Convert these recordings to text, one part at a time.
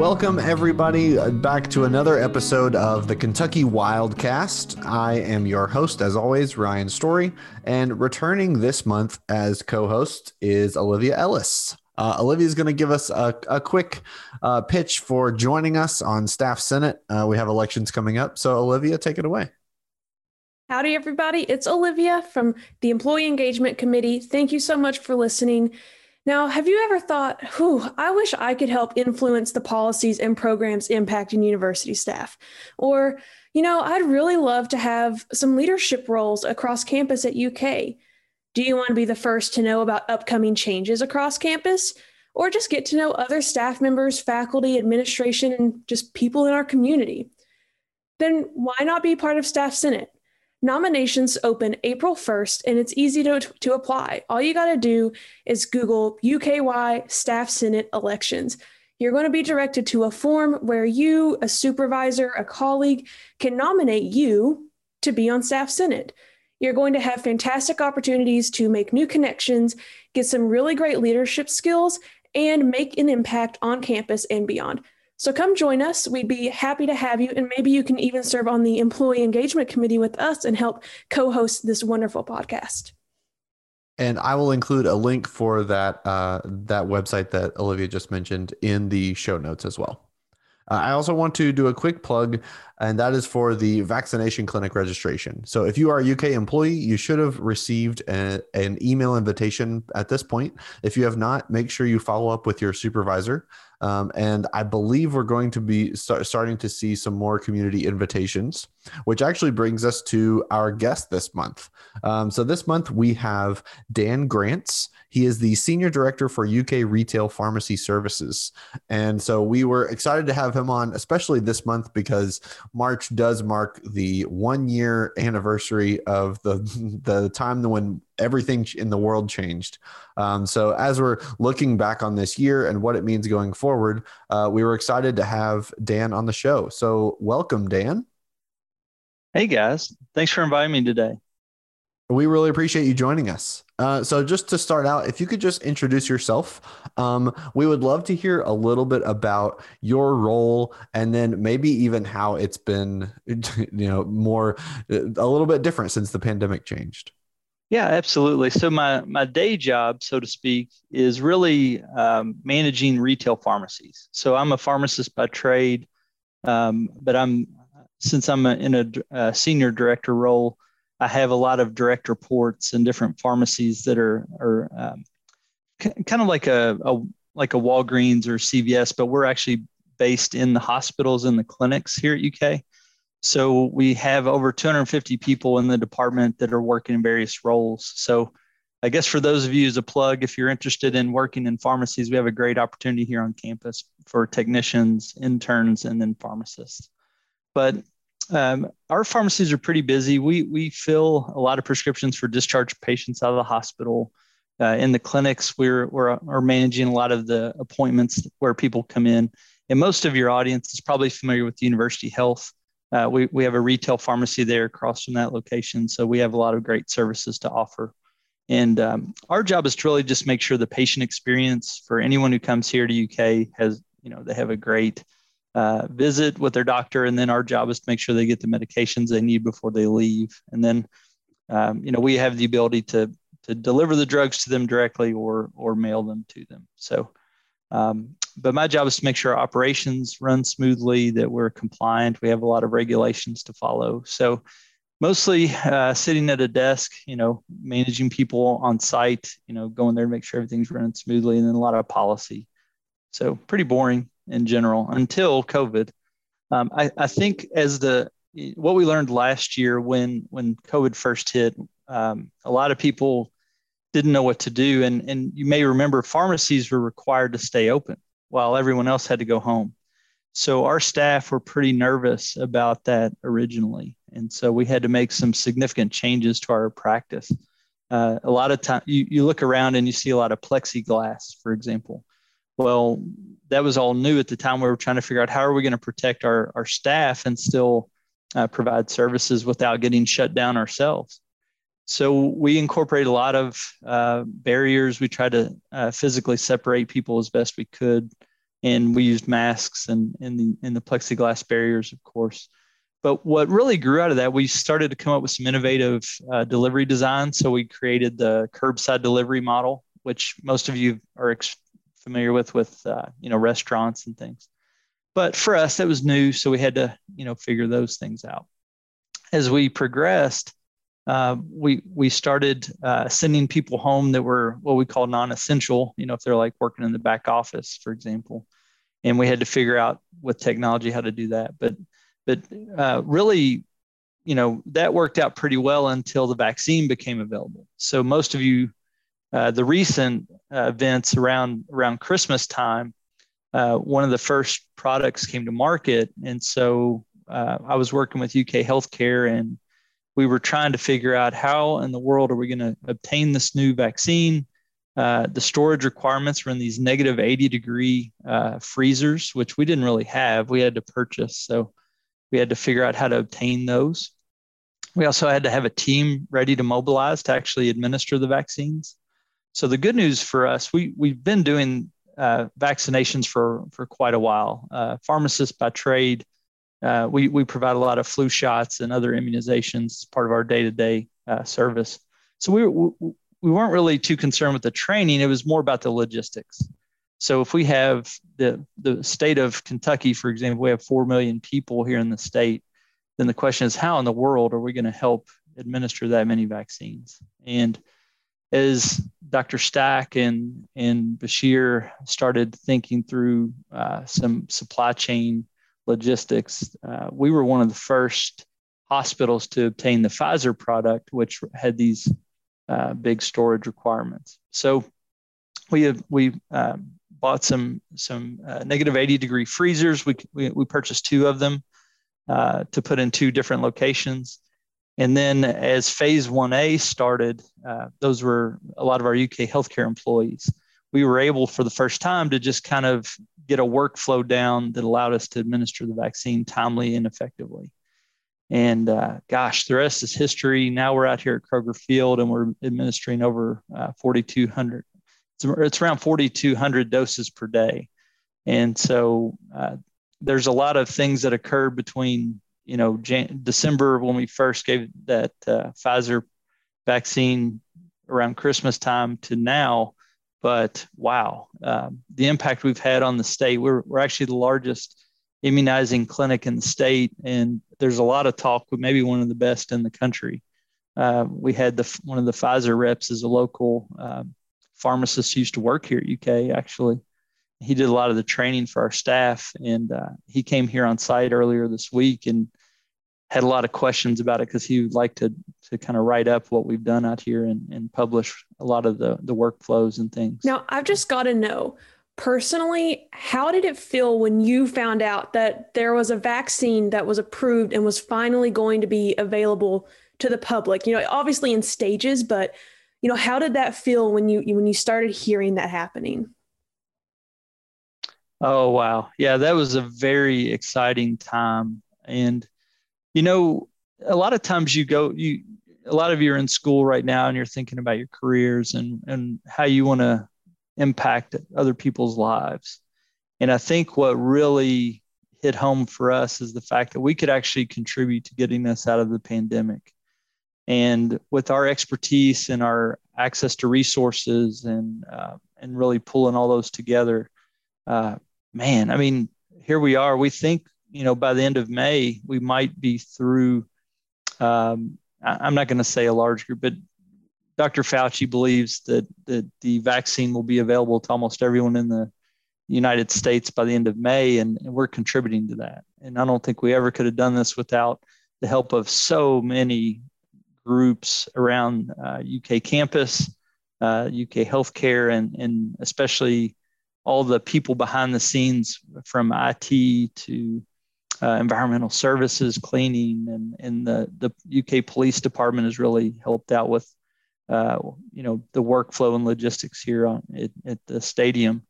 Welcome, everybody, back to another episode of the Kentucky Wildcast. I am your host, as always, Ryan Story, and returning this month as co host is Olivia Ellis. Uh, Olivia is going to give us a, a quick uh, pitch for joining us on Staff Senate. Uh, we have elections coming up. So, Olivia, take it away. Howdy, everybody. It's Olivia from the Employee Engagement Committee. Thank you so much for listening. Now, have you ever thought, whew, I wish I could help influence the policies and programs impacting university staff? Or, you know, I'd really love to have some leadership roles across campus at UK. Do you want to be the first to know about upcoming changes across campus? Or just get to know other staff members, faculty, administration, and just people in our community? Then why not be part of Staff Senate? Nominations open April 1st and it's easy to, to apply. All you got to do is Google UKY Staff Senate elections. You're going to be directed to a form where you, a supervisor, a colleague, can nominate you to be on Staff Senate. You're going to have fantastic opportunities to make new connections, get some really great leadership skills, and make an impact on campus and beyond. So come join us. We'd be happy to have you. And maybe you can even serve on the employee engagement committee with us and help co host this wonderful podcast. And I will include a link for that uh, that website that Olivia just mentioned in the show notes as well. Uh, I also want to do a quick plug, and that is for the vaccination clinic registration. So, if you are a UK employee, you should have received a, an email invitation at this point. If you have not, make sure you follow up with your supervisor. Um, and I believe we're going to be start, starting to see some more community invitations, which actually brings us to our guest this month. Um, so this month we have Dan Grantz. He is the senior director for UK Retail Pharmacy Services. And so we were excited to have him on, especially this month because March does mark the one year anniversary of the, the time when everything in the world changed. Um, so as we're looking back on this year and what it means going forward, uh, we were excited to have Dan on the show. So welcome, Dan. Hey guys, thanks for inviting me today. We really appreciate you joining us. Uh, so, just to start out, if you could just introduce yourself, um, we would love to hear a little bit about your role, and then maybe even how it's been, you know, more a little bit different since the pandemic changed. Yeah, absolutely. So my my day job, so to speak, is really um, managing retail pharmacies. So I'm a pharmacist by trade, um, but I'm since I'm a, in a, a senior director role. I have a lot of direct reports in different pharmacies that are are um, c- kind of like a, a like a Walgreens or CVS, but we're actually based in the hospitals and the clinics here at UK. So we have over 250 people in the department that are working in various roles. So I guess for those of you as a plug, if you're interested in working in pharmacies, we have a great opportunity here on campus for technicians, interns, and then pharmacists. But um, our pharmacies are pretty busy. We we fill a lot of prescriptions for discharged patients out of the hospital. Uh, in the clinics, we're, we're are managing a lot of the appointments where people come in. And most of your audience is probably familiar with University Health. Uh, we we have a retail pharmacy there across from that location, so we have a lot of great services to offer. And um, our job is to really just make sure the patient experience for anyone who comes here to UK has you know they have a great uh, visit with their doctor, and then our job is to make sure they get the medications they need before they leave. And then, um, you know, we have the ability to to deliver the drugs to them directly or or mail them to them. So, um, but my job is to make sure operations run smoothly, that we're compliant. We have a lot of regulations to follow. So, mostly uh, sitting at a desk, you know, managing people on site, you know, going there to make sure everything's running smoothly, and then a lot of policy. So, pretty boring in general until COVID. Um, I, I, think as the what we learned last year when when COVID first hit, um, a lot of people didn't know what to do, and and you may remember pharmacies were required to stay open while everyone else had to go home. So our staff were pretty nervous about that originally, and so we had to make some significant changes to our practice. Uh, a lot of time, you, you look around and you see a lot of plexiglass, for example. Well, that was all new at the time. We were trying to figure out how are we going to protect our, our staff and still uh, provide services without getting shut down ourselves. So we incorporate a lot of uh, barriers. We try to uh, physically separate people as best we could, and we used masks and in the in the plexiglass barriers, of course. But what really grew out of that, we started to come up with some innovative uh, delivery design. So we created the curbside delivery model, which most of you are ex- familiar with, with uh, you know restaurants and things. But for us, that was new, so we had to you know figure those things out. As we progressed, uh, we we started uh, sending people home that were what we call non-essential. You know, if they're like working in the back office, for example, and we had to figure out with technology how to do that. But but uh, really, you know, that worked out pretty well until the vaccine became available. So most of you, uh, the recent uh, events around around Christmas time, uh, one of the first products came to market, and so uh, I was working with UK Healthcare, and we were trying to figure out how in the world are we going to obtain this new vaccine. Uh, the storage requirements were in these negative 80 degree freezers, which we didn't really have. We had to purchase. So we had to figure out how to obtain those. We also had to have a team ready to mobilize to actually administer the vaccines. So the good news for us, we we've been doing uh, vaccinations for for quite a while. Uh, pharmacists by trade, uh, we we provide a lot of flu shots and other immunizations as part of our day to day service. So we, we we weren't really too concerned with the training. It was more about the logistics. So if we have the the state of Kentucky, for example, we have four million people here in the state, then the question is how in the world are we going to help administer that many vaccines? And as Dr. Stack and and Beshear started thinking through uh, some supply chain logistics, uh, we were one of the first hospitals to obtain the Pfizer product, which had these uh, big storage requirements. So we have we um, bought some some uh, negative 80 degree freezers. We, we, we purchased two of them uh, to put in two different locations. And then as phase 1A started, uh, those were a lot of our UK healthcare employees. We were able for the first time to just kind of get a workflow down that allowed us to administer the vaccine timely and effectively. And uh, gosh, the rest is history. Now we're out here at Kroger Field and we're administering over uh, 4,200 it's, it's around 4,200 doses per day. And so uh, there's a lot of things that occurred between, you know, Jan- December when we first gave that uh, Pfizer vaccine around Christmas time to now. But wow, um, the impact we've had on the state. We're, we're actually the largest immunizing clinic in the state, and there's a lot of talk, but maybe one of the best in the country. Uh, we had the one of the Pfizer reps as a local um, pharmacist used to work here at UK actually. He did a lot of the training for our staff, and uh, he came here on site earlier this week and had a lot of questions about it because he would like to to kind of write up what we've done out here and, and publish a lot of the the workflows and things. Now I've just got to know personally, how did it feel when you found out that there was a vaccine that was approved and was finally going to be available to the public? You know, obviously in stages, but you know how did that feel when you when you started hearing that happening oh wow. Yeah that was a very exciting time. And you know a lot of times you go you a lot of you are in school right now and you're thinking about your careers and and how you want to impact other people's lives. And i think what really hit home for us is the fact that we could actually contribute to getting us out of the pandemic. And with our expertise and our access to resources and uh, and really pulling all those together, uh, man, I mean, here we are. We think you know by the end of May we might be through. Um, I'm not going to say a large group, but Dr. Fauci believes that that the vaccine will be available to almost everyone in the United States by the end of May, and, and we're contributing to that. And I don't think we ever could have done this without the help of so many groups around uh, UK campus, uh, UK healthcare, and, and especially all the people behind the scenes from IT to uh, environmental services, cleaning, and, and the, the UK police department has really helped out with, uh, you know, the workflow and logistics here on, at, at the stadium.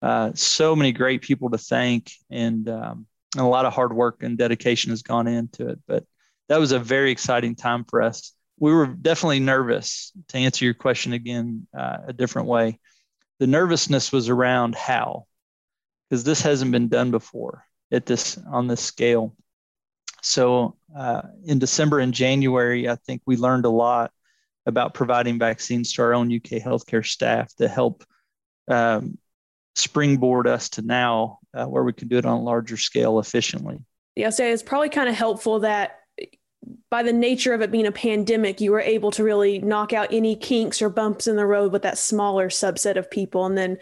Uh, so many great people to thank. And um, and a lot of hard work and dedication has gone into it. But that was a very exciting time for us. We were definitely nervous. To answer your question again, uh, a different way, the nervousness was around how, because this hasn't been done before at this on this scale. So uh, in December and January, I think we learned a lot about providing vaccines to our own UK healthcare staff to help um, springboard us to now uh, where we can do it on a larger scale efficiently. Yeah, so it's probably kind of helpful that by the nature of it being a pandemic, you were able to really knock out any kinks or bumps in the road with that smaller subset of people. And then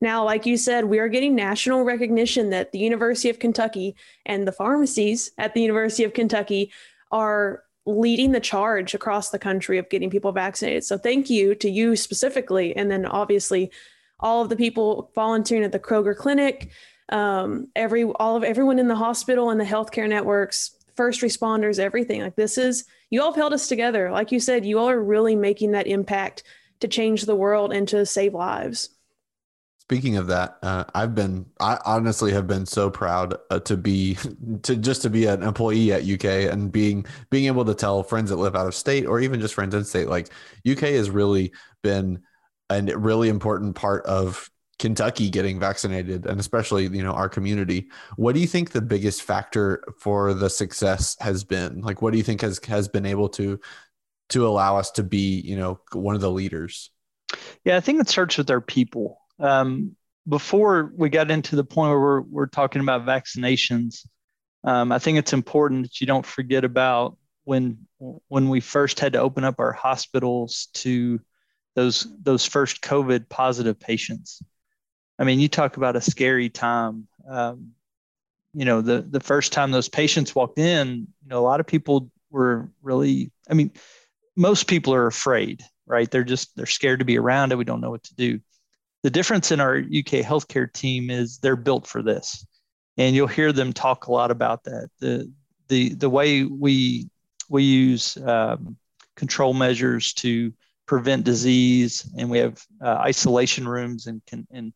now, like you said, we are getting national recognition that the University of Kentucky and the pharmacies at the University of Kentucky are leading the charge across the country of getting people vaccinated. So thank you to you specifically. And then obviously all of the people volunteering at the Kroger Clinic, um, every all of everyone in the hospital and the healthcare networks, first responders, everything. Like this is you all have held us together. Like you said, you all are really making that impact to change the world and to save lives. Speaking of that, uh, I've been, I honestly have been so proud uh, to be, to just to be an employee at UK and being, being able to tell friends that live out of state or even just friends in state, like UK has really been a really important part of Kentucky getting vaccinated and especially, you know, our community. What do you think the biggest factor for the success has been? Like, what do you think has, has been able to, to allow us to be, you know, one of the leaders? Yeah, I think it starts with our people um, before we got into the point where we're, we're talking about vaccinations, um, I think it's important that you don't forget about when when we first had to open up our hospitals to those those first COVID positive patients. I mean, you talk about a scary time. Um, you know, the the first time those patients walked in, you know, a lot of people were really. I mean, most people are afraid, right? They're just they're scared to be around it. We don't know what to do the difference in our UK healthcare team is they're built for this, and you'll hear them talk a lot about that. the the The way we we use um, control measures to prevent disease, and we have uh, isolation rooms and can and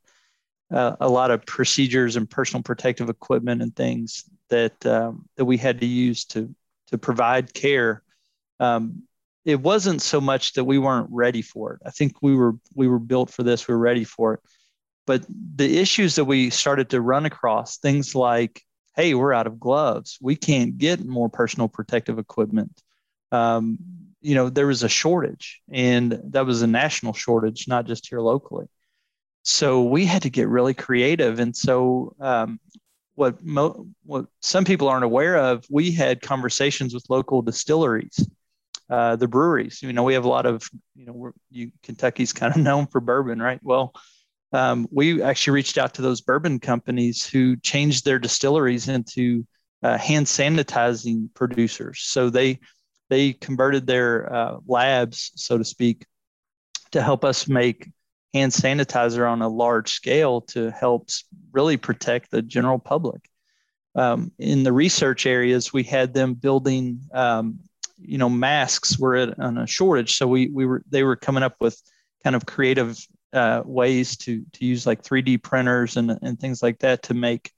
uh, a lot of procedures and personal protective equipment and things that um, that we had to use to to provide care. Um, it wasn't so much that we weren't ready for it. I think we were we were built for this. We were ready for it. But the issues that we started to run across, things like, hey, we're out of gloves. We can't get more personal protective equipment. Um, you know, there was a shortage, and that was a national shortage, not just here locally. So we had to get really creative. And so, um, what mo- what some people aren't aware of, we had conversations with local distilleries uh, the breweries. You know, we have a lot of, you know, you, Kentucky's kind of known for bourbon, right? Well, um, we actually reached out to those bourbon companies who changed their distilleries into uh, hand sanitizing producers. So they they converted their uh, labs, so to speak, to help us make hand sanitizer on a large scale to help really protect the general public. Um, in the research areas, we had them building um, you know masks were at, on a shortage so we we were they were coming up with kind of creative uh, ways to to use like 3d printers and, and things like that to make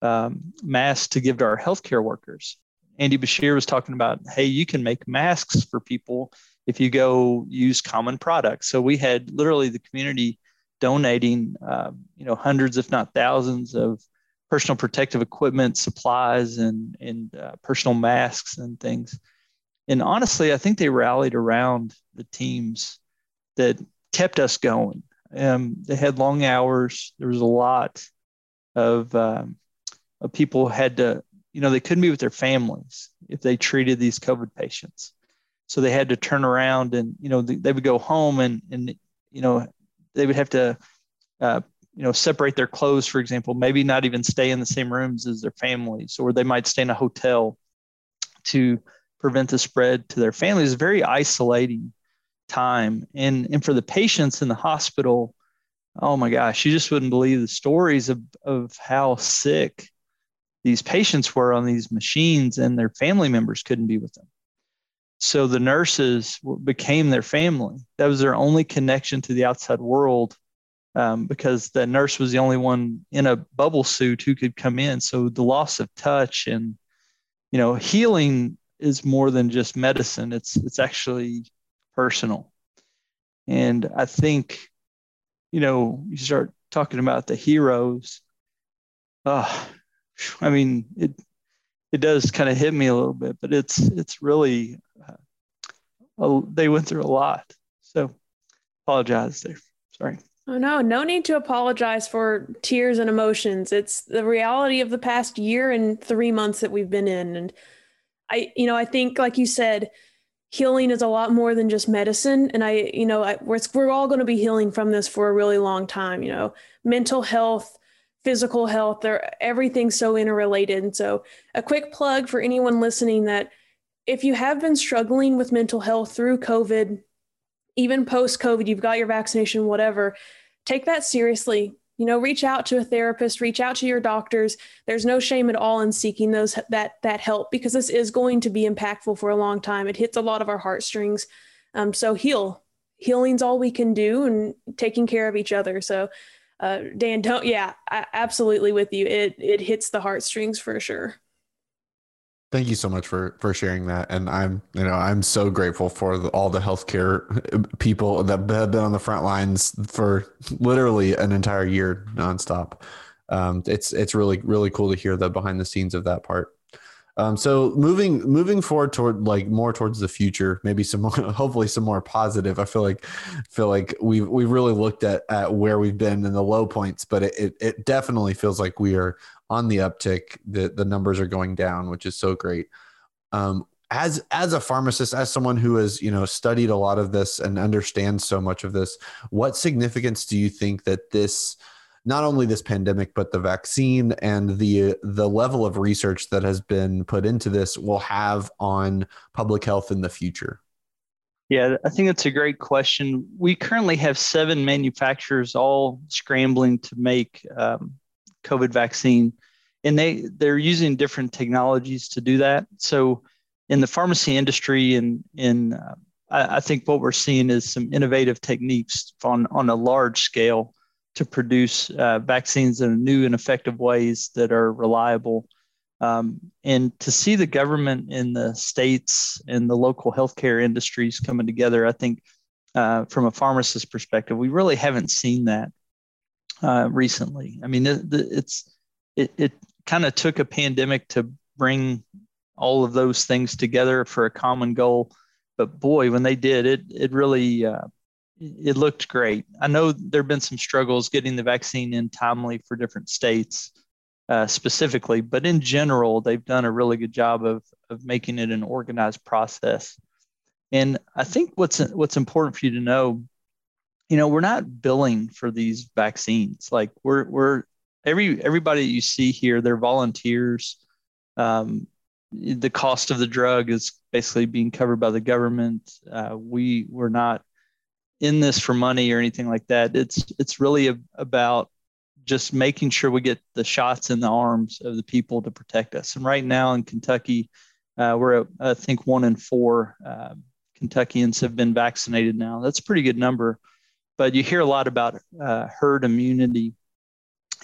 um, masks to give to our healthcare workers andy Beshear was talking about hey you can make masks for people if you go use common products so we had literally the community donating uh, you know hundreds if not thousands of personal protective equipment supplies and and uh, personal masks and things and honestly, I think they rallied around the teams that kept us going. Um, they had long hours. There was a lot of, um, of people had to, you know, they couldn't be with their families if they treated these COVID patients. So they had to turn around and, you know, they, would go home and, and, you know, they would have to, uh, you know, separate their clothes, for example, maybe not even stay in the same rooms as their families, or they might stay in a hotel to prevent the spread to their families. Very isolating time. And, and for the patients in the hospital, oh my gosh, you just wouldn't believe the stories of, of how sick these patients were on these machines and their family members couldn't be with them. So the nurses became their family. That was their only connection to the outside world um, because the nurse was the only one in a bubble suit who could come in. So the loss of touch and you know healing is more than just medicine. It's it's actually personal, and I think you know you start talking about the heroes. Uh, I mean it it does kind of hit me a little bit, but it's it's really uh, they went through a lot. So apologize there. Sorry. Oh, no, no need to apologize for tears and emotions. It's the reality of the past year and three months that we've been in. And I, you know, I think, like you said, healing is a lot more than just medicine. And I, you know, I, we're, we're all going to be healing from this for a really long time, you know, mental health, physical health, they're everything's so interrelated. And so a quick plug for anyone listening that if you have been struggling with mental health through COVID, even post COVID, you've got your vaccination, whatever, take that seriously. You know, reach out to a therapist, reach out to your doctors. There's no shame at all in seeking those that that help because this is going to be impactful for a long time. It hits a lot of our heartstrings. Um, so heal. Healing's all we can do, and taking care of each other. So, uh, Dan, don't yeah, I, absolutely with you. It it hits the heartstrings for sure. Thank you so much for for sharing that, and I'm you know I'm so grateful for the, all the healthcare people that have been on the front lines for literally an entire year nonstop. Um, it's it's really really cool to hear the behind the scenes of that part. Um, so moving moving forward toward like more towards the future, maybe some more, hopefully some more positive. I feel like feel like we've we've really looked at at where we've been in the low points, but it, it, it definitely feels like we are on the uptick. The the numbers are going down, which is so great. Um, as as a pharmacist, as someone who has you know studied a lot of this and understands so much of this, what significance do you think that this not only this pandemic but the vaccine and the the level of research that has been put into this will have on public health in the future? Yeah, I think that's a great question. We currently have seven manufacturers all scrambling to make um, COVID vaccine, and they they're using different technologies to do that. So, in the pharmacy industry, and in, uh, I, I, think what we're seeing is some innovative techniques on on a large scale to produce uh, vaccines in new and effective ways that are reliable. Um, and to see the government in the states and the local healthcare industries coming together, I think uh, from a pharmacist perspective, we really haven't seen that uh, recently. I mean, it, it's it, it kind of took a pandemic to bring all of those things together for a common goal. But boy, when they did, it it really uh, it looked great. I know there have been some struggles getting the vaccine in timely for different states uh, specifically, but in general, they've done a really good job of of making it an organized process. And I think what's what's important for you to know you know we're not billing for these vaccines like we're we're every everybody you see here they're volunteers um, the cost of the drug is basically being covered by the government uh, we we're not in this for money or anything like that it's it's really a, about just making sure we get the shots in the arms of the people to protect us and right now in kentucky uh, we're at, i think one in four uh, kentuckians have been vaccinated now that's a pretty good number but you hear a lot about uh, herd immunity.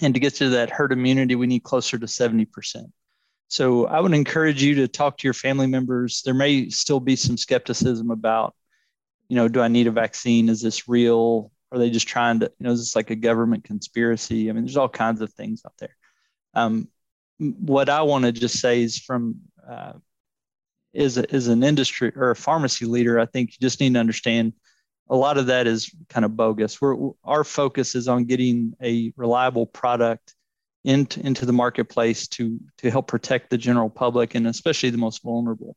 And to get to that herd immunity, we need closer to 70%. So I would encourage you to talk to your family members. There may still be some skepticism about, you know, do I need a vaccine? Is this real? Are they just trying to, you know, is this like a government conspiracy? I mean, there's all kinds of things out there. Um, what I want to just say is from, uh, is, a, is an industry or a pharmacy leader, I think you just need to understand a lot of that is kind of bogus. We're, our focus is on getting a reliable product into, into the marketplace to, to help protect the general public and especially the most vulnerable.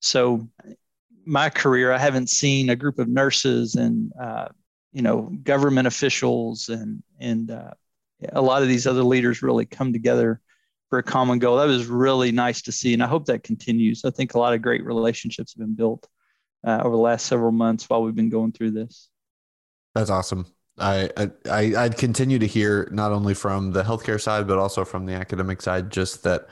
So, my career, I haven't seen a group of nurses and uh, you know government officials and and uh, a lot of these other leaders really come together for a common goal. That was really nice to see, and I hope that continues. I think a lot of great relationships have been built uh, over the last several months while we've been going through this. That's awesome. I, I I'd continue to hear not only from the healthcare side but also from the academic side just that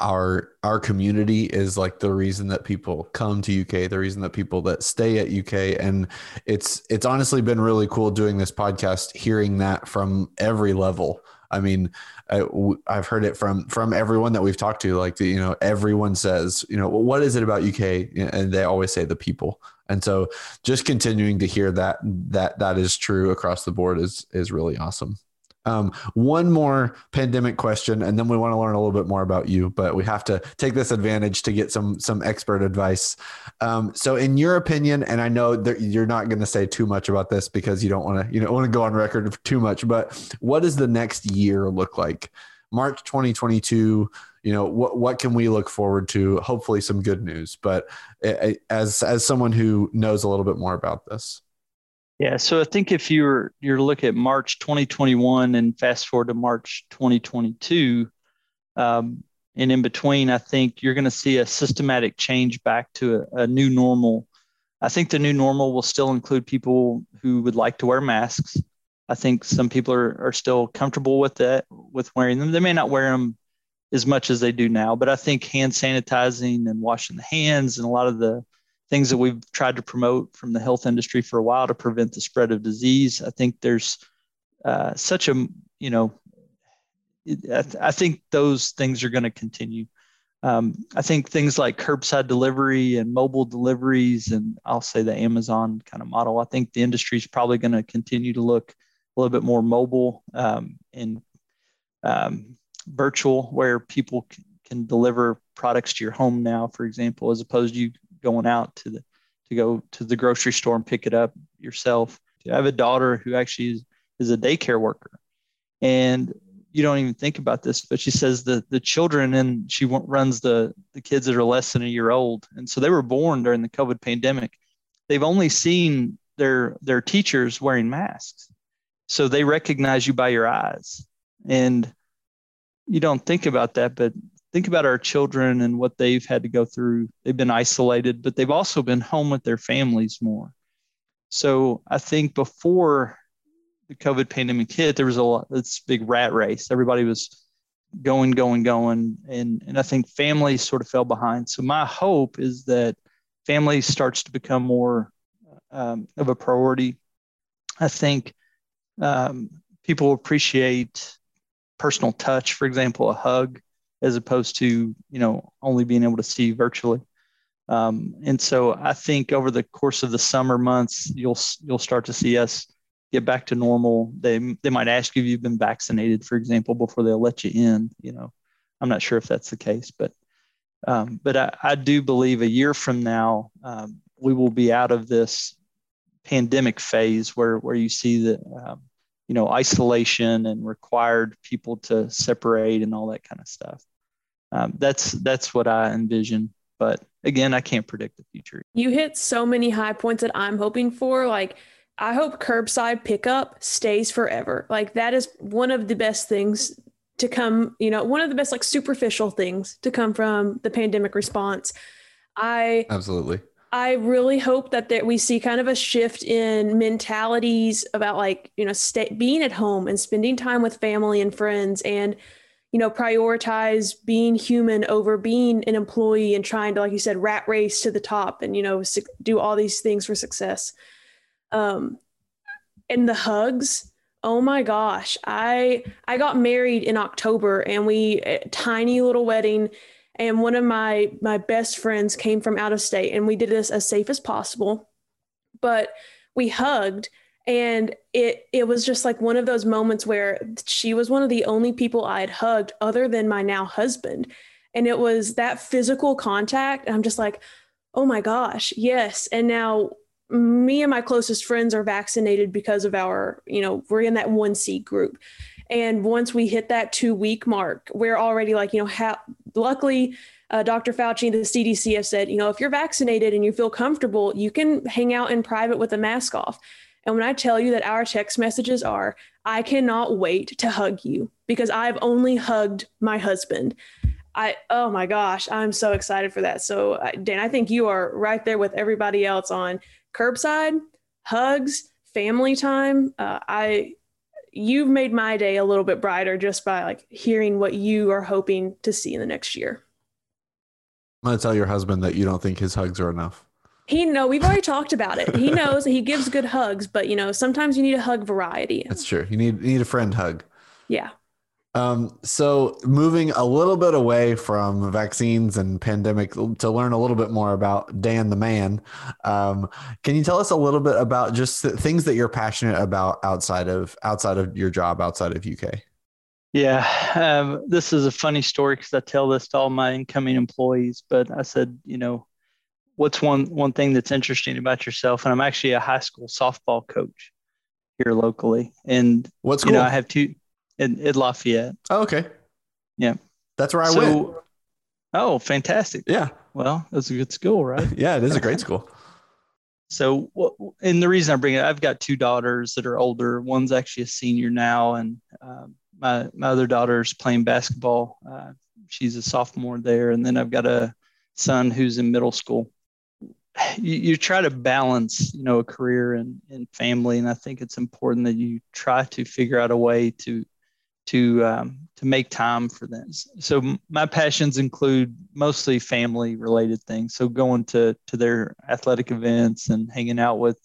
our our community is like the reason that people come to UK, the reason that people that stay at UK, and it's it's honestly been really cool doing this podcast, hearing that from every level. I mean, I, have heard it from from everyone that we've talked to. Like, you know, everyone says, you know, well, what is it about UK? And they always say the people. And so, just continuing to hear that that that is true across the board is is really awesome. Um, one more pandemic question, and then we want to learn a little bit more about you. But we have to take this advantage to get some some expert advice. Um, so, in your opinion, and I know that you're not going to say too much about this because you don't want to you don't want to go on record too much. But what does the next year look like? March 2022. You know what what can we look forward to? Hopefully, some good news. But as as someone who knows a little bit more about this. Yeah, so I think if you're you're look at March 2021 and fast forward to March 2022, um, and in between, I think you're going to see a systematic change back to a, a, new normal. I think the new normal will still include people who would like to wear masks. I think some people are, are still comfortable with that, with wearing them. They may not wear them as much as they do now, but I think hand sanitizing and washing the hands and a lot of the things that we've tried to promote from the health industry for a while to prevent the spread of disease. I think there's uh, such a, you know, I, th- I, think those things are going to continue. Um, I think things like curbside delivery and mobile deliveries, and I'll say the Amazon kind of model, I think the industry is probably going to continue to look a little bit more mobile um, and um, virtual, where people can, can deliver products to your home now, for example, as opposed to you going out to the to go to the grocery store and pick it up yourself. I have a daughter who actually is, is a daycare worker, and you don't even think about this, but she says the the children and she runs the the kids that are less than a year old, and so they were born during the COVID pandemic. They've only seen their their teachers wearing masks, so they recognize you by your eyes, and you don't think about that, but think about our children and what they've had to go through. They've been isolated, but they've also been home with their families more. So I think before the COVID pandemic hit, there was a lot, this big rat race. Everybody was going, going, going. And, and I think families sort of fell behind. So my hope is that family starts to become more um, of a priority. I think um, people appreciate personal touch, for example, a hug as opposed to you know only being able to see virtually. Um, and so I think over the course of the summer months, you'll you'll start to see us get back to normal. They they might ask you if you've been vaccinated, for example, before they'll let you in. You know, I'm not sure if that's the case, but um, but I, I, do believe a year from now um, we will be out of this pandemic phase where where you see the um, you know isolation and required people to separate and all that kind of stuff um, that's that's what I envision. But again, I can't predict the future. You hit so many high points that I'm hoping for. Like I hope curbside pickup stays forever. Like that is one of the best things to come. You know, one of the best like superficial things to come from the pandemic response. I absolutely. I really hope that there, we see kind of a shift in mentalities about like, you know, stay, being at home and spending time with family and friends and you know, prioritize being human over being an employee and trying to, like you said, rat race to the top and, you know, do all these things for success. Um, and the hugs, oh my gosh, I I got married in October and we tiny little wedding and one of my my best friends came from out of state and we did this as safe as possible. But we hugged and it it was just like one of those moments where she was one of the only people I had hugged other than my now husband and it was that physical contact I'm just like oh my gosh yes and now me and my closest friends are vaccinated because of our you know we're in that 1C group and once we hit that 2 week mark we're already like you know ha- luckily uh, Dr. Fauci and the CDC have said, you know, if you're vaccinated and you feel comfortable, you can hang out in private with a mask off. And when I tell you that our text messages are, I cannot wait to hug you because I've only hugged my husband. I, oh my gosh, I'm so excited for that. So, Dan, I think you are right there with everybody else on curbside, hugs, family time. Uh, I, you've made my day a little bit brighter just by like hearing what you are hoping to see in the next year. I'm gonna tell your husband that you don't think his hugs are enough. He know we've already talked about it. He knows he gives good hugs, but you know sometimes you need a hug variety. That's true. You need you need a friend hug. Yeah. Um, so moving a little bit away from vaccines and pandemic to learn a little bit more about Dan the man, um, can you tell us a little bit about just things that you're passionate about outside of outside of your job outside of UK? Yeah, um, this is a funny story because I tell this to all my incoming employees. But I said, you know, what's one one thing that's interesting about yourself? And I'm actually a high school softball coach here locally. And what's you cool? know, I have two in, in Lafayette. Oh, okay. Yeah. That's where I so, went. Oh, fantastic. Yeah. Well, that's a good school, right? yeah, it is a great school. So, and the reason I bring it, I've got two daughters that are older. One's actually a senior now, and um, my my other daughter's playing basketball. Uh, she's a sophomore there, and then I've got a son who's in middle school. You, you try to balance, you know, a career and, and family, and I think it's important that you try to figure out a way to to um, to make time for this. So my passions include mostly family related things. So going to to their athletic events and hanging out with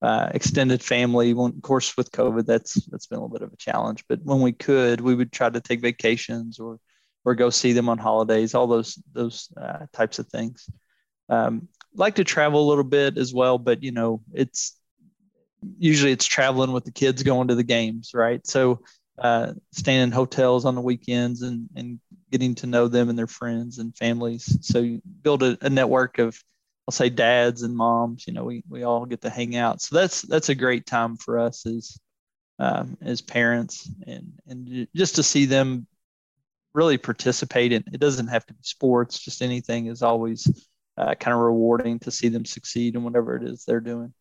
uh, extended family. When, of course, with COVID, that's that's been a little bit of a challenge. But when we could, we would try to take vacations or or go see them on holidays. All those those uh, types of things. Um, like to travel a little bit as well, but you know, it's usually it's traveling with the kids going to the games, right? So uh, staying in hotels on the weekends and, and getting to know them and their friends and families. So you build a, a, network of, I'll say dads and moms, you know, we, we all get to hang out. So that's, that's a great time for us as, um, as parents and, and just to see them really participate in, it doesn't have to be sports, just anything is always uh, kind of rewarding to see them succeed in whatever it is they're doing.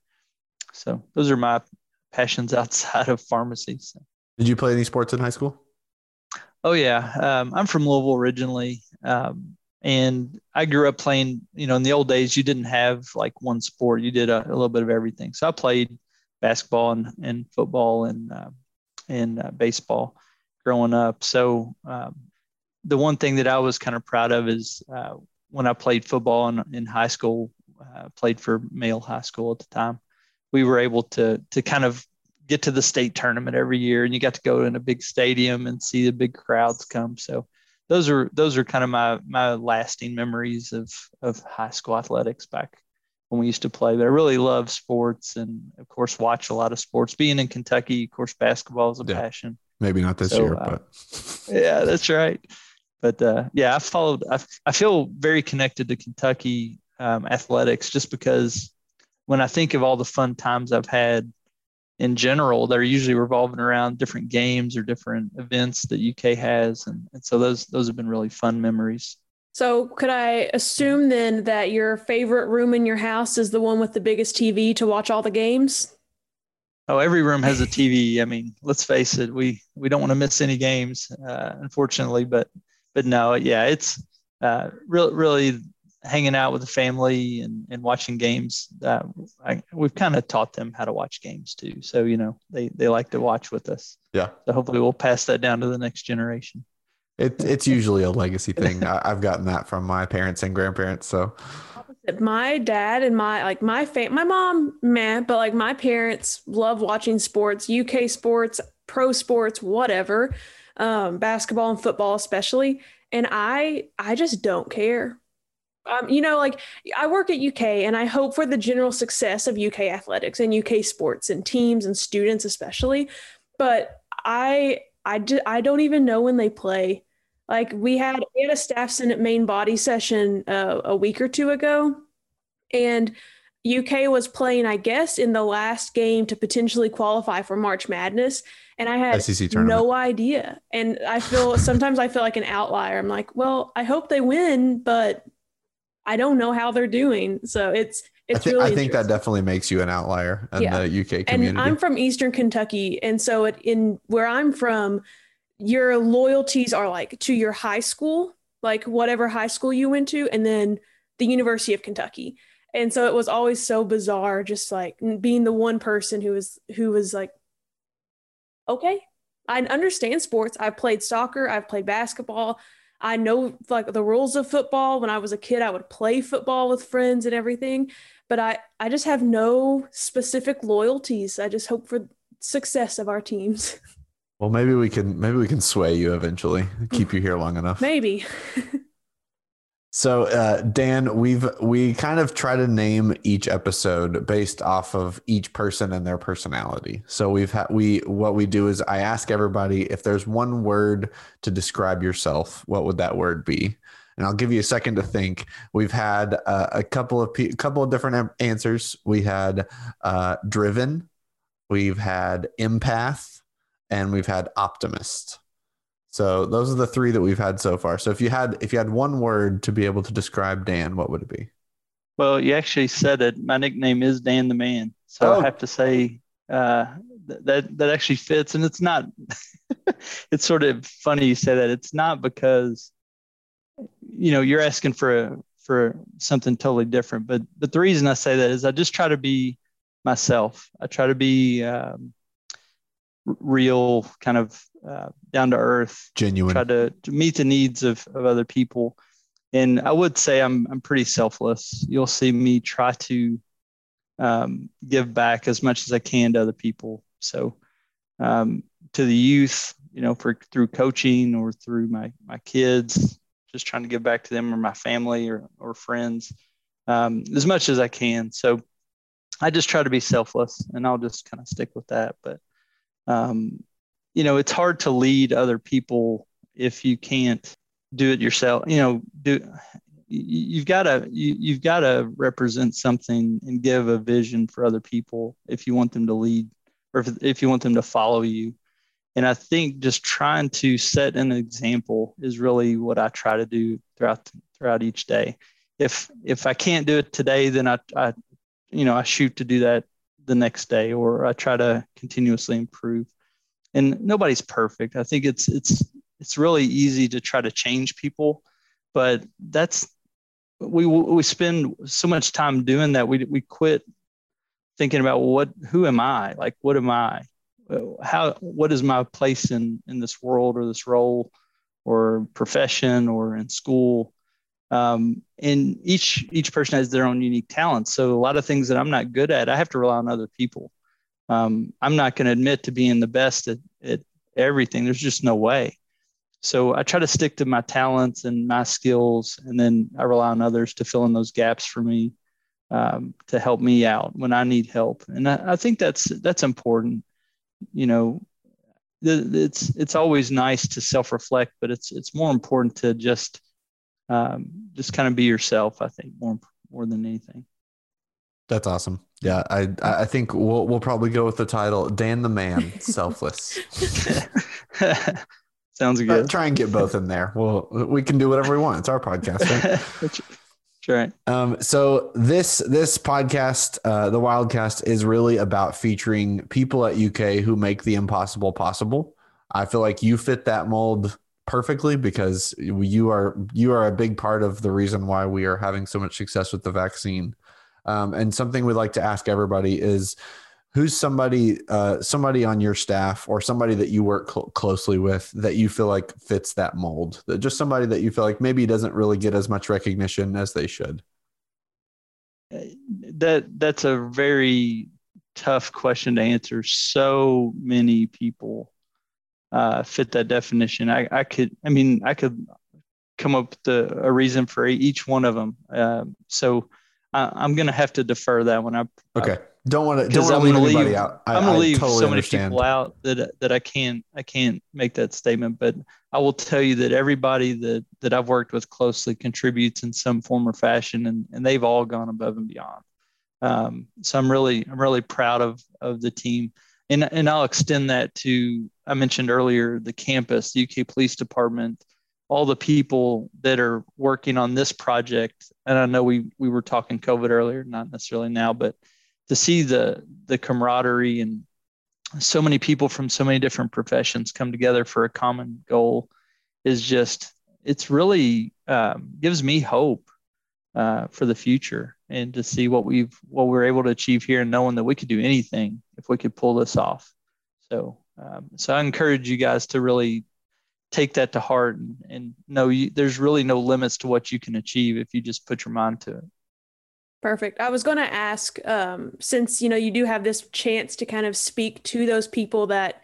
So those are my passions outside of pharmacy. So. Did you play any sports in high school? Oh yeah, um, I'm from Louisville originally, um, and I grew up playing. You know, in the old days, you didn't have like one sport; you did a, a little bit of everything. So I played basketball and, and football and uh, and uh, baseball growing up. So um, the one thing that I was kind of proud of is uh, when I played football in, in high school, uh, played for Male High School at the time. We were able to to kind of get to the state tournament every year and you got to go in a big stadium and see the big crowds come so those are those are kind of my my lasting memories of of high school athletics back when we used to play but i really love sports and of course watch a lot of sports being in kentucky of course basketball is a yeah. passion maybe not this so, year uh, but yeah that's right but uh, yeah i followed I, I feel very connected to kentucky um, athletics just because when i think of all the fun times i've had in general, they're usually revolving around different games or different events that UK has, and, and so those those have been really fun memories. So, could I assume then that your favorite room in your house is the one with the biggest TV to watch all the games? Oh, every room has a TV. I mean, let's face it, we we don't want to miss any games, uh, unfortunately. But but no, yeah, it's uh, really really hanging out with the family and, and watching games. Uh, I, we've kind of taught them how to watch games too. So, you know, they, they like to watch with us. Yeah. So hopefully we'll pass that down to the next generation. It, it's usually a legacy thing. I, have gotten that from my parents and grandparents. So my dad and my like my fam- my mom, man, but like my parents love watching sports, UK sports, pro sports, whatever, um, basketball and football especially. And I I just don't care um, you know, like I work at UK and I hope for the general success of UK athletics and UK sports and teams and students especially. But I I, d- I don't even know when they play. Like we had we had a staff senate main body session uh, a week or two ago, and UK was playing, I guess, in the last game to potentially qualify for March Madness. And I had no idea. And I feel sometimes I feel like an outlier. I'm like, well, I hope they win, but I don't know how they're doing. So it's it's I, th- really I think that definitely makes you an outlier in yeah. the UK community. And I'm from Eastern Kentucky, and so it, in where I'm from, your loyalties are like to your high school, like whatever high school you went to, and then the University of Kentucky. And so it was always so bizarre, just like being the one person who was who was like, okay, I understand sports. I've played soccer, I've played basketball. I know like the rules of football. When I was a kid, I would play football with friends and everything, but I I just have no specific loyalties. I just hope for success of our teams. Well, maybe we can maybe we can sway you eventually. Keep you here long enough. Maybe. So, uh, Dan, we've we kind of try to name each episode based off of each person and their personality. So we've had we what we do is I ask everybody if there's one word to describe yourself, what would that word be? And I'll give you a second to think. We've had uh, a couple of a couple of different answers. We had uh, driven, we've had empath, and we've had optimist. So those are the three that we've had so far. So if you had if you had one word to be able to describe Dan, what would it be? Well, you actually said it. My nickname is Dan the Man, so oh. I have to say uh, that that actually fits. And it's not. it's sort of funny you say that. It's not because you know you're asking for a for something totally different. But but the reason I say that is I just try to be myself. I try to be um, real, kind of uh, down to earth, genuine. Try to, to meet the needs of, of other people. And I would say I'm I'm pretty selfless. You'll see me try to um, give back as much as I can to other people. So um, to the youth, you know, for through coaching or through my my kids, just trying to give back to them or my family or or friends um, as much as I can. So I just try to be selfless, and I'll just kind of stick with that. But um, you know, it's hard to lead other people if you can't do it yourself. You know, do you've got to you, you've got to represent something and give a vision for other people if you want them to lead or if, if you want them to follow you and i think just trying to set an example is really what i try to do throughout throughout each day if if i can't do it today then i, I you know i shoot to do that the next day or i try to continuously improve and nobody's perfect. I think it's it's it's really easy to try to change people, but that's we we spend so much time doing that. We we quit thinking about what who am I? Like what am I? How what is my place in in this world or this role or profession or in school? Um, and each each person has their own unique talents. So a lot of things that i'm not good at i have to rely on other people um, I'm not going to admit to being the best at, at everything. There's just no way. So I try to stick to my talents and my skills, and then I rely on others to fill in those gaps for me um, to help me out when I need help. And I, I think that's that's important. You know, it's it's always nice to self reflect, but it's it's more important to just um, just kind of be yourself. I think more more than anything. That's awesome. Yeah, I I think we'll we'll probably go with the title Dan the Man, Selfless. Sounds good. Uh, try and get both in there. Well, we can do whatever we want. It's our podcast, right? Sure. Um, so this this podcast, uh, the Wildcast, is really about featuring people at UK who make the impossible possible. I feel like you fit that mold perfectly because you are you are a big part of the reason why we are having so much success with the vaccine. Um, and something we'd like to ask everybody is who's somebody uh, somebody on your staff or somebody that you work cl- closely with that you feel like fits that mold? That just somebody that you feel like maybe doesn't really get as much recognition as they should. That that's a very tough question to answer. So many people uh, fit that definition. I, I could i mean i could come up with a, a reason for each one of them uh, so I, am going to have to defer that one. I okay. don't want to don't want to leave anybody out. I, am going to leave totally so many understand. people out that that I can't I can't make that statement. But I will tell you that everybody that that I've worked with closely contributes in some form or fashion, and and they've all gone above and beyond. Um, so I'm really I'm really proud of of the team, and and I'll extend that to I mentioned earlier the campus, the UK Police Department, all the people that are working on this project. And i know we we were talking covid earlier not necessarily now but to see the the camaraderie and so many people from so many different professions come together for a common goal is just it's really um, gives me hope uh, for the future and to see what we've what we're able to achieve here and knowing that we could do anything if we could pull this off. So Um, so I encourage you guys to really take that to heart and, and know you, there's really no limits to what you can achieve if you just put your mind to it. Perfect. I was going to ask, um, since you know you do have this chance to kind of speak to those people that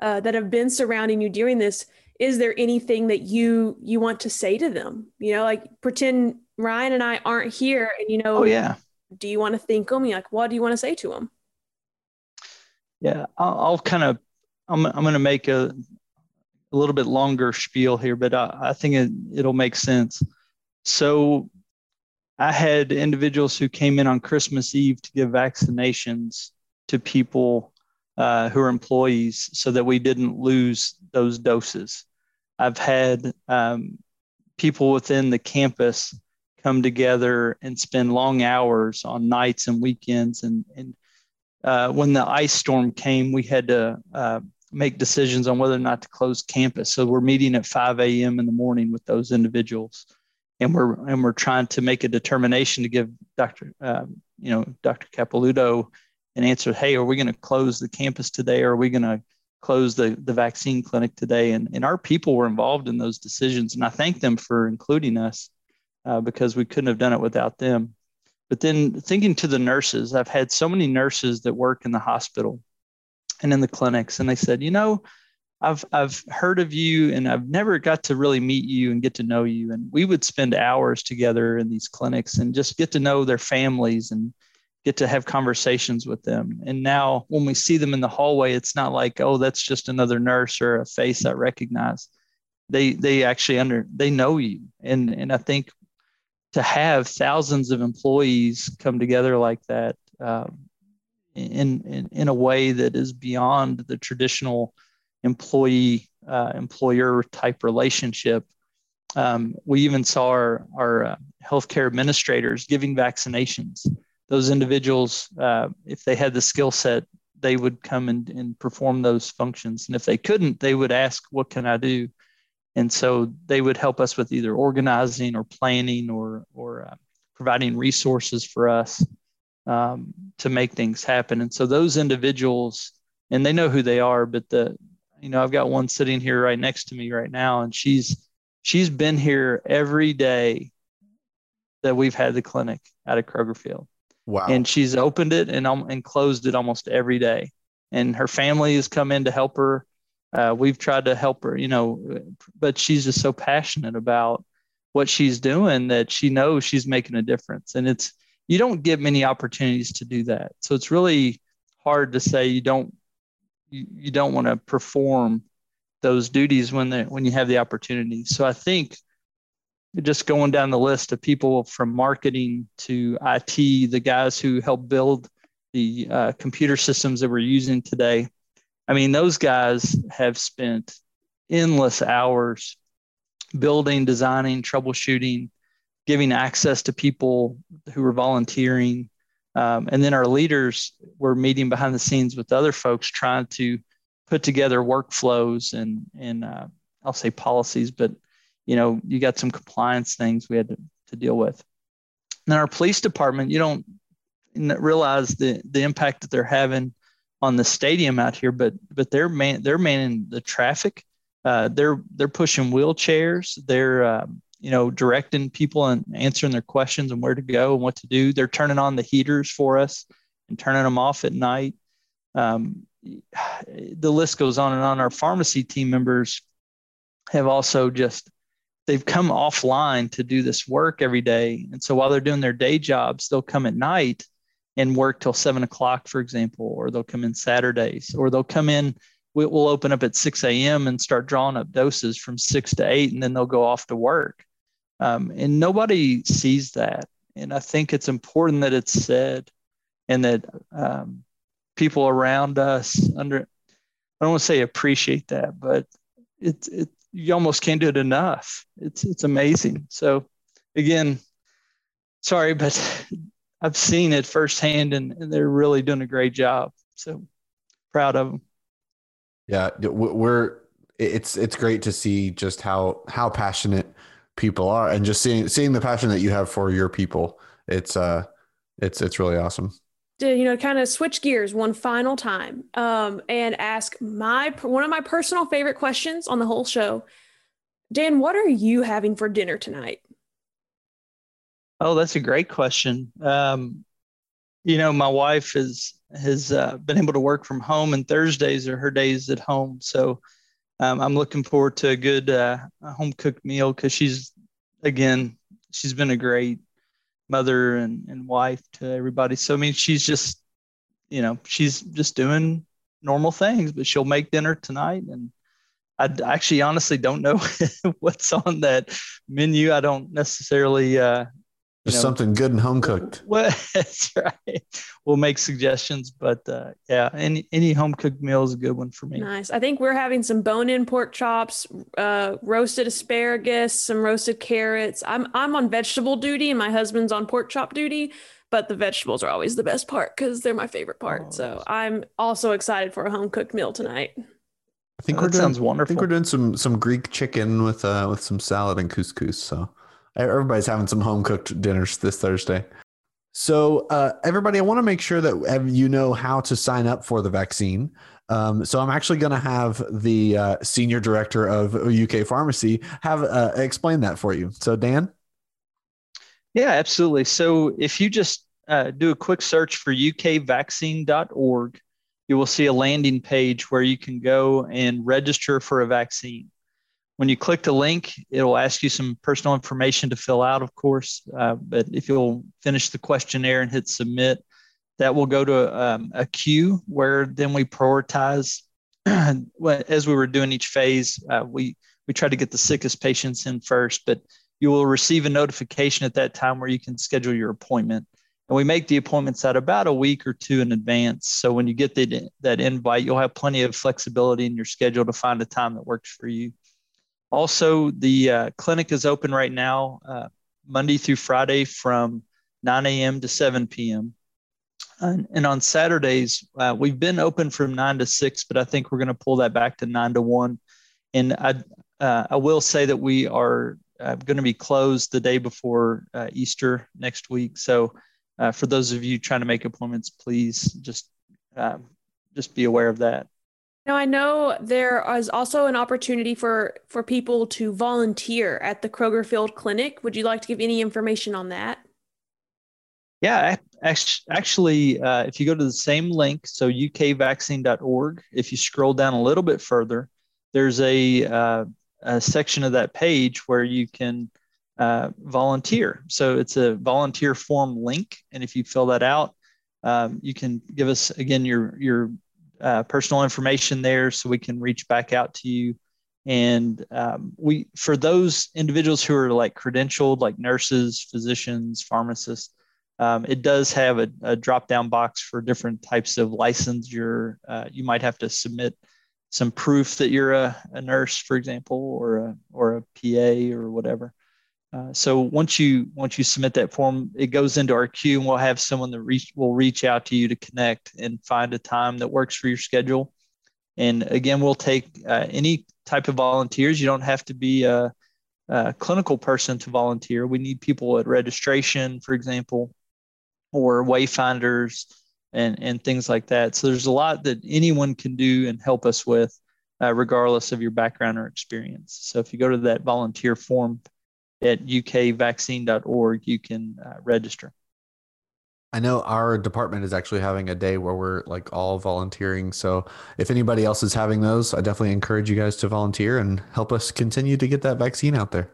uh, that have been surrounding you during this, is there anything that you you want to say to them? You know, like pretend Ryan and I aren't here, and you know, oh yeah, do you want to think thank them? Like, what do you want to say to them? Yeah, I'll, I'll kind of, I'm, I'm going to make a, a little bit longer spiel here, but I, I think it, it'll make sense. So I had individuals who came in on Christmas Eve to give vaccinations to people uh, who are employees so that we didn't lose those doses. I've had um, people within the campus come together and spend long hours on nights and weekends. And, and uh, when the ice storm came, we had to uh, make decisions on whether or not to close campus. So we're meeting at 5 a.m. in the morning with those individuals, and we're and we're trying to make a determination to give Dr. Um, you know Dr. Capilouto an answer. Hey, are we going to close the campus today, or are we going to close the the vaccine clinic today? And and our people were involved in those decisions, and I thank them for including us uh, because we couldn't have done it without them. But then thinking to the nurses, I've had so many nurses that work in the hospital and in the clinics, and they said, you know, I've I've heard of you, and I've never got to really meet you and get to know you. And we would spend hours together in these clinics and just get to know their families and get to have conversations with them. And now when we see them in the hallway, it's not like, oh, that's just another nurse or a face I recognize. They they actually under they know you. And and I think to have thousands of employees come together like that um, in, in, in a way that is beyond the traditional employee uh, employer type relationship. Um, we even saw our, our uh, healthcare administrators giving vaccinations. Those individuals, uh, if they had the skill set, they would come and, and perform those functions. And if they couldn't, they would ask, What can I do? And so they would help us with either organizing or planning or, or uh, providing resources for us um, to make things happen. And so those individuals, and they know who they are, but the, you know, I've got one sitting here right next to me right now, and she's, she's been here every day that we've had the clinic out of Kroger Field. Wow. And she's opened it and, and closed it almost every day. And her family has come in to help her uh, we've tried to help her, you know, but she's just so passionate about what she's doing that she knows she's making a difference. And it's, you don't get many opportunities to do that. So it's really hard to say you don't, you, you don't want to perform those duties when they, when you have the opportunity. So I think just going down the list of people from marketing to IT, the guys who help build the uh, computer systems that we're using today, I mean, those guys have spent endless hours building, designing, troubleshooting, giving access to people who were volunteering. Um, and then our leaders were meeting behind the scenes with other folks trying to put together workflows and, and uh, I'll say policies, but you know, you got some compliance things we had to, to deal with. And our police department, you don't realize the, the impact that they're having on the stadium out here, but but they're man they're manning the traffic. Uh, they're they're pushing wheelchairs. They're uh, you know directing people and answering their questions and where to go and what to do. They're turning on the heaters for us and turning them off at night. Um, the list goes on and on. Our pharmacy team members have also just they've come offline to do this work every day, and so while they're doing their day jobs, they'll come at night and work till seven o'clock, for example, or they'll come in Saturdays, or they'll come in. We'll open up at 6 a.m. and start drawing up doses from six to eight, and then they'll go off to work. Um, and nobody sees that. And I think it's important that it's said and that um, people around us under, I don't want to say appreciate that, but it's, it, you almost can't do it enough. It's, it's amazing. So again, sorry, but I've seen it firsthand, and, and they're really doing a great job. So proud of them. Yeah, we're it's it's great to see just how how passionate people are, and just seeing seeing the passion that you have for your people. It's uh, it's it's really awesome. to you know kind of switch gears one final time um, and ask my one of my personal favorite questions on the whole show. Dan, what are you having for dinner tonight? Oh, that's a great question. Um, you know, my wife has has uh, been able to work from home, and Thursdays are her days at home. So um, I'm looking forward to a good uh, home cooked meal because she's again she's been a great mother and, and wife to everybody. So I mean, she's just you know she's just doing normal things, but she'll make dinner tonight and. I actually honestly don't know what's on that menu. I don't necessarily uh, just know, something good and home cooked. Well, that's right. We'll make suggestions, but uh, yeah, any any home cooked meal is a good one for me. Nice. I think we're having some bone in pork chops, uh, roasted asparagus, some roasted carrots. I'm I'm on vegetable duty, and my husband's on pork chop duty. But the vegetables are always the best part because they're my favorite part. Oh, so I'm also excited for a home cooked meal tonight. I think oh, we're doing, sounds wonderful. I think we're doing some some Greek chicken with uh with some salad and couscous. So Everybody's having some home cooked dinners this Thursday. So, uh, everybody, I want to make sure that you know how to sign up for the vaccine. Um, so, I'm actually going to have the uh, senior director of UK Pharmacy have uh, explain that for you. So, Dan. Yeah, absolutely. So, if you just uh, do a quick search for ukvaccine.org, you will see a landing page where you can go and register for a vaccine. When you click the link, it'll ask you some personal information to fill out, of course. Uh, but if you'll finish the questionnaire and hit submit, that will go to um, a queue where then we prioritize. as we were doing each phase, uh, we we try to get the sickest patients in first, but you will receive a notification at that time where you can schedule your appointment. And we make the appointments at about a week or two in advance. So when you get the, that invite, you'll have plenty of flexibility in your schedule to find a time that works for you. Also, the uh, clinic is open right now, uh, Monday through Friday from 9 a.m. to 7 p.m. And, and on Saturdays, uh, we've been open from 9 to 6, but I think we're going to pull that back to 9 to 1. And I, uh, I will say that we are uh, going to be closed the day before uh, Easter next week. So, for those of you trying to make appointments, please just just be aware of that. Now I know there is also an opportunity for for people to volunteer at the Kroger Field Clinic. Would you like to give any information on that? Yeah, actually, uh, if you go to the same link, so ukvaccine.org, if you scroll down a little bit further, there's a, uh, a section of that page where you can uh, volunteer. So it's a volunteer form link, and if you fill that out, um, you can give us again your your uh, personal information there so we can reach back out to you. And um, we, for those individuals who are like credentialed, like nurses, physicians, pharmacists, um, it does have a, a, drop down box for different types of license. You're, uh, you might have to submit some proof that you're a, a nurse, for example, or a, or a PA or whatever. Uh, so once you once you submit that form, it goes into our queue, and we'll have someone that reach will reach out to you to connect and find a time that works for your schedule. And again, we'll take uh, any type of volunteers. You don't have to be a, a, clinical person to volunteer. We need people at registration, for example, or wayfinders and and things like that. So there's a lot that anyone can do and help us with, uh, regardless of your background or experience. So if you go to that volunteer form at ukvaccine.org, you can uh, register. I know our department is actually having a day where we're like all volunteering. So if anybody else is having those, I definitely encourage you guys to volunteer and help us continue to get that vaccine out there.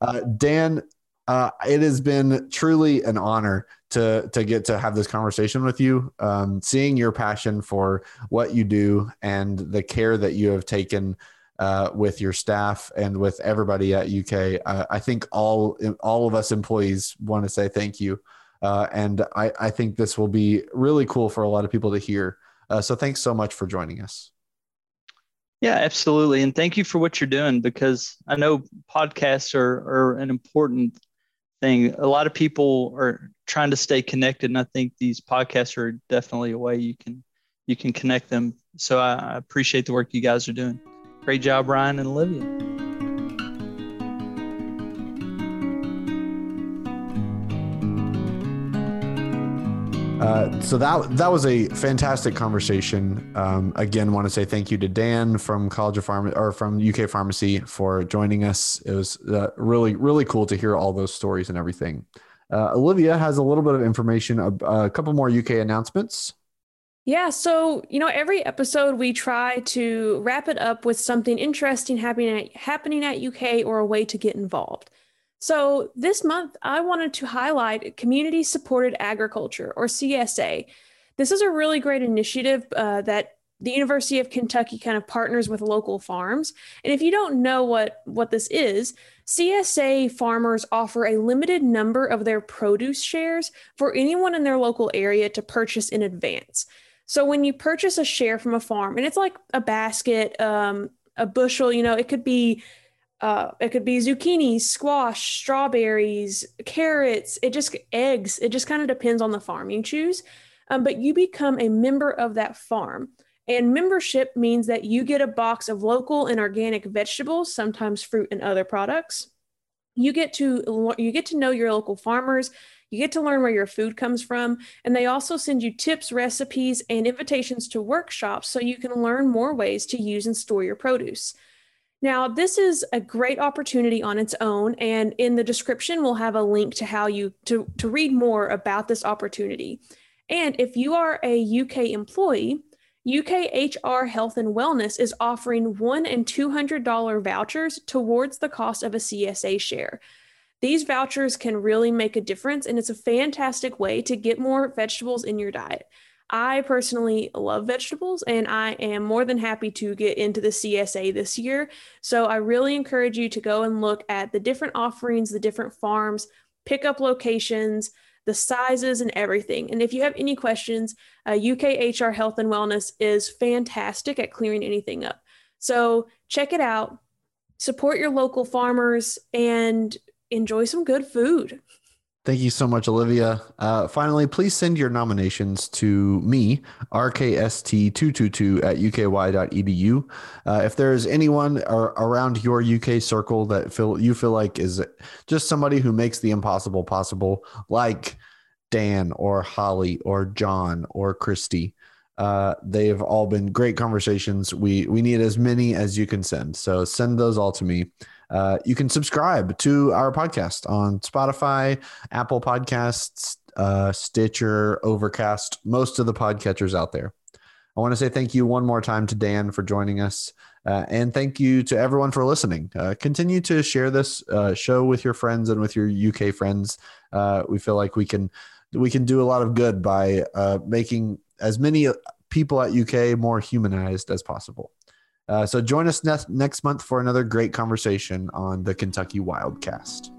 Uh, Dan, uh, it has been truly an honor to to get to have this conversation with you. Um, seeing your passion for what you do and the care that you have taken uh, with your staff and with everybody at UK. Uh, I think all all of us employees want to say thank you, uh, and I, I think this will be really cool for a lot of people to hear. Uh, so thanks so much for joining us. Yeah, absolutely, and thank you for what you're doing because I know podcasts are are an important thing. A lot of people are trying to stay connected, and I think these podcasts are definitely a way you can you can connect them. So I, I appreciate the work you guys are doing. Great job, Ryan and Olivia. Uh, so that that was a fantastic conversation. Um, again, want to say thank you to Dan from College of Pharmacy or from UK Pharmacy for joining us. It was uh, really really cool to hear all those stories and everything. Uh, Olivia has a little bit of information, a, a couple more UK announcements. Yeah, so you know, every episode we try to wrap it up with something interesting happening at, happening at UK or a way to get involved. So this month, I wanted to highlight community supported agriculture or CSA. This is a really great initiative uh, that the University of Kentucky kind of partners with local farms. And if you don't know what what this is, CSA farmers offer a limited number of their produce shares for anyone in their local area to purchase in advance. So when you purchase a share from a farm, and it's like a basket, um, a bushel, you know, it could be uh, it could be zucchini, squash, strawberries, carrots. It just eggs. It just kind of depends on the farm you choose. Um, but you become a member of that farm. And membership means that you get a box of local and organic vegetables, sometimes fruit and other products. You get to you get to know your local farmers. You get to learn where your food comes from, and they also send you tips, recipes, and invitations to workshops so you can learn more ways to use and store your produce. Now, this is a great opportunity on its own, and in the description, we'll have a link to how you to, to read more about this opportunity. And if you are a UK employee, UK HR Health and Wellness is offering one and $200 vouchers towards the cost of a CSA share. These vouchers can really make a difference, and it's a fantastic way to get more vegetables in your diet. I personally love vegetables and I am more than happy to get into the CSA this year. So I really encourage you to go and look at the different offerings, the different farms, pickup locations, the sizes, and everything. And if you have any questions, uh, UK HR Health and Wellness is fantastic at clearing anything up. So check it out, support your local farmers, and enjoy some good food. Thank you so much, Olivia. Uh, finally, please send your nominations to me, rkst222 at uky.edu. Uh, if there's anyone or, around your UK circle that feel you feel like is just somebody who makes the impossible possible, like Dan or Holly or John or Christy, uh, they've all been great conversations. We we need as many as you can send, so send those all to me. Uh, you can subscribe to our podcast on Spotify, Apple Podcasts, uh, Stitcher, Overcast, most of the podcatchers out there. I want to say thank you one more time to Dan for joining us. Uh, and thank you to everyone for listening. Uh, continue to share this uh, show with your friends and with your UK friends. Uh, we feel like we can we can do a lot of good by uh, making as many people at UK more humanized as possible. Uh, so join us next next month for another great conversation on the Kentucky Wildcast.